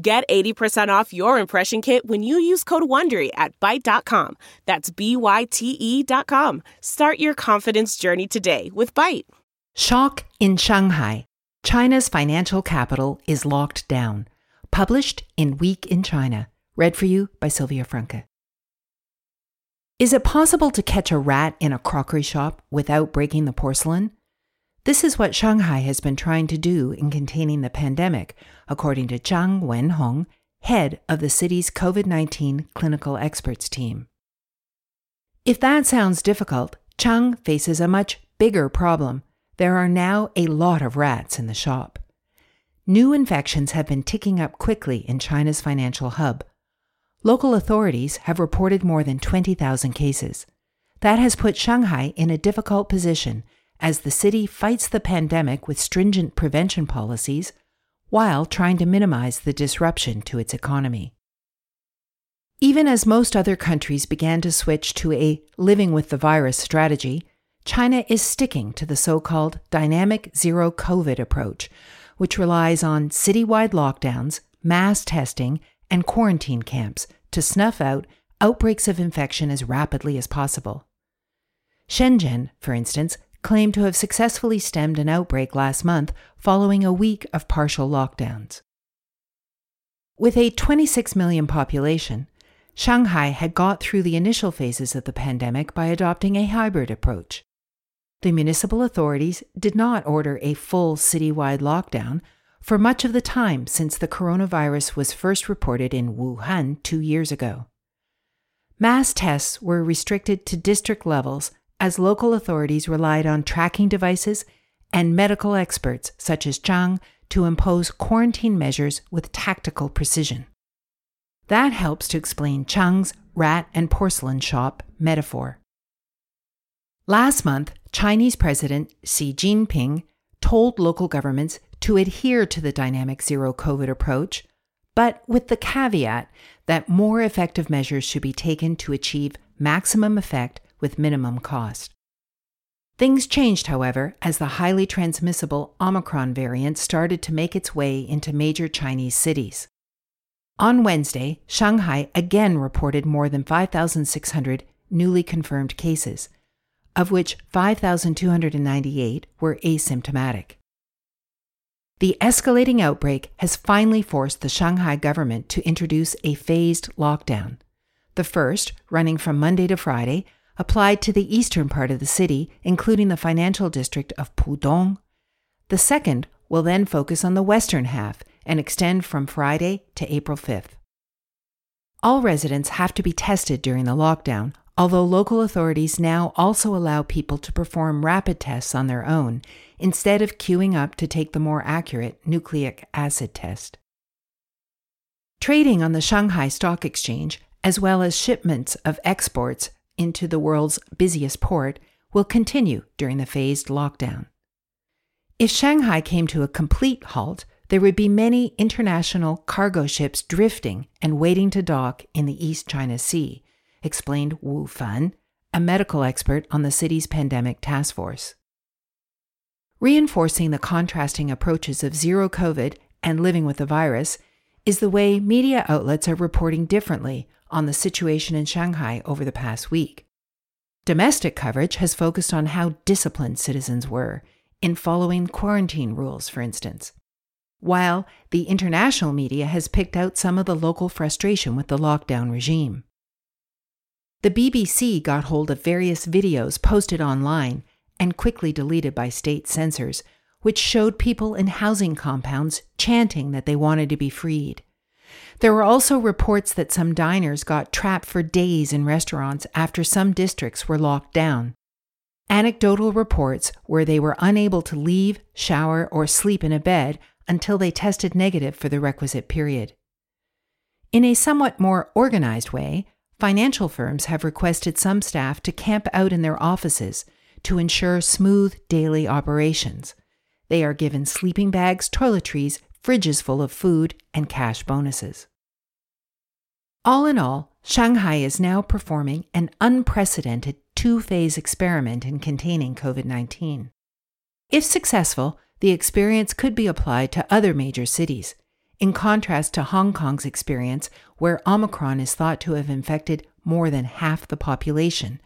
Get 80% off your impression kit when you use code WONDERY at Byte.com. That's B-Y-T-E dot com. Start your confidence journey today with Byte. Shock in Shanghai. China's financial capital is locked down. Published in Week in China. Read for you by Sylvia Franke. Is it possible to catch a rat in a crockery shop without breaking the porcelain? This is what Shanghai has been trying to do in containing the pandemic, according to Zhang Wenhong, head of the city's COVID 19 clinical experts team. If that sounds difficult, Zhang faces a much bigger problem. There are now a lot of rats in the shop. New infections have been ticking up quickly in China's financial hub. Local authorities have reported more than 20,000 cases. That has put Shanghai in a difficult position as the city fights the pandemic with stringent prevention policies while trying to minimize the disruption to its economy. Even as most other countries began to switch to a living with the virus strategy, China is sticking to the so called dynamic zero COVID approach, which relies on citywide lockdowns, mass testing, and quarantine camps to snuff out outbreaks of infection as rapidly as possible. Shenzhen, for instance, claimed to have successfully stemmed an outbreak last month following a week of partial lockdowns. With a 26 million population, Shanghai had got through the initial phases of the pandemic by adopting a hybrid approach. The municipal authorities did not order a full citywide lockdown for much of the time since the coronavirus was first reported in Wuhan two years ago. Mass tests were restricted to district levels as local authorities relied on tracking devices and medical experts such as Zhang to impose quarantine measures with tactical precision. That helps to explain Zhang's rat and porcelain shop metaphor. Last month, Chinese President Xi Jinping told local governments to adhere to the dynamic zero COVID approach, but with the caveat that more effective measures should be taken to achieve maximum effect with minimum cost. Things changed, however, as the highly transmissible Omicron variant started to make its way into major Chinese cities. On Wednesday, Shanghai again reported more than 5,600 newly confirmed cases, of which 5,298 were asymptomatic. The escalating outbreak has finally forced the Shanghai government to introduce a phased lockdown. The first, running from Monday to Friday, applied to the eastern part of the city, including the financial district of Pudong. The second will then focus on the western half and extend from Friday to April 5th. All residents have to be tested during the lockdown, although local authorities now also allow people to perform rapid tests on their own instead of queuing up to take the more accurate nucleic acid test. Trading on the Shanghai Stock Exchange, as well as shipments of exports, into the world's busiest port will continue during the phased lockdown. If Shanghai came to a complete halt, there would be many international cargo ships drifting and waiting to dock in the East China Sea, explained Wu Fan, a medical expert on the city's pandemic task force. Reinforcing the contrasting approaches of zero COVID and living with the virus is the way media outlets are reporting differently on the situation in Shanghai over the past week. Domestic coverage has focused on how disciplined citizens were in following quarantine rules, for instance, while the international media has picked out some of the local frustration with the lockdown regime. The BBC got hold of various videos posted online and quickly deleted by state censors, which showed people in housing compounds chanting that they wanted to be freed. There were also reports that some diners got trapped for days in restaurants after some districts were locked down. Anecdotal reports where they were unable to leave, shower, or sleep in a bed until they tested negative for the requisite period. In a somewhat more organized way, financial firms have requested some staff to camp out in their offices to ensure smooth daily operations. They are given sleeping bags, toiletries, fridges full of food, and cash bonuses. All in all, Shanghai is now performing an unprecedented two phase experiment in containing COVID 19. If successful, the experience could be applied to other major cities, in contrast to Hong Kong's experience, where Omicron is thought to have infected more than half the population,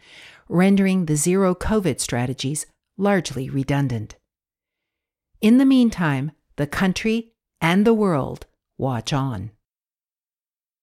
rendering the zero COVID strategies largely redundant. In the meantime, the country and the world watch on.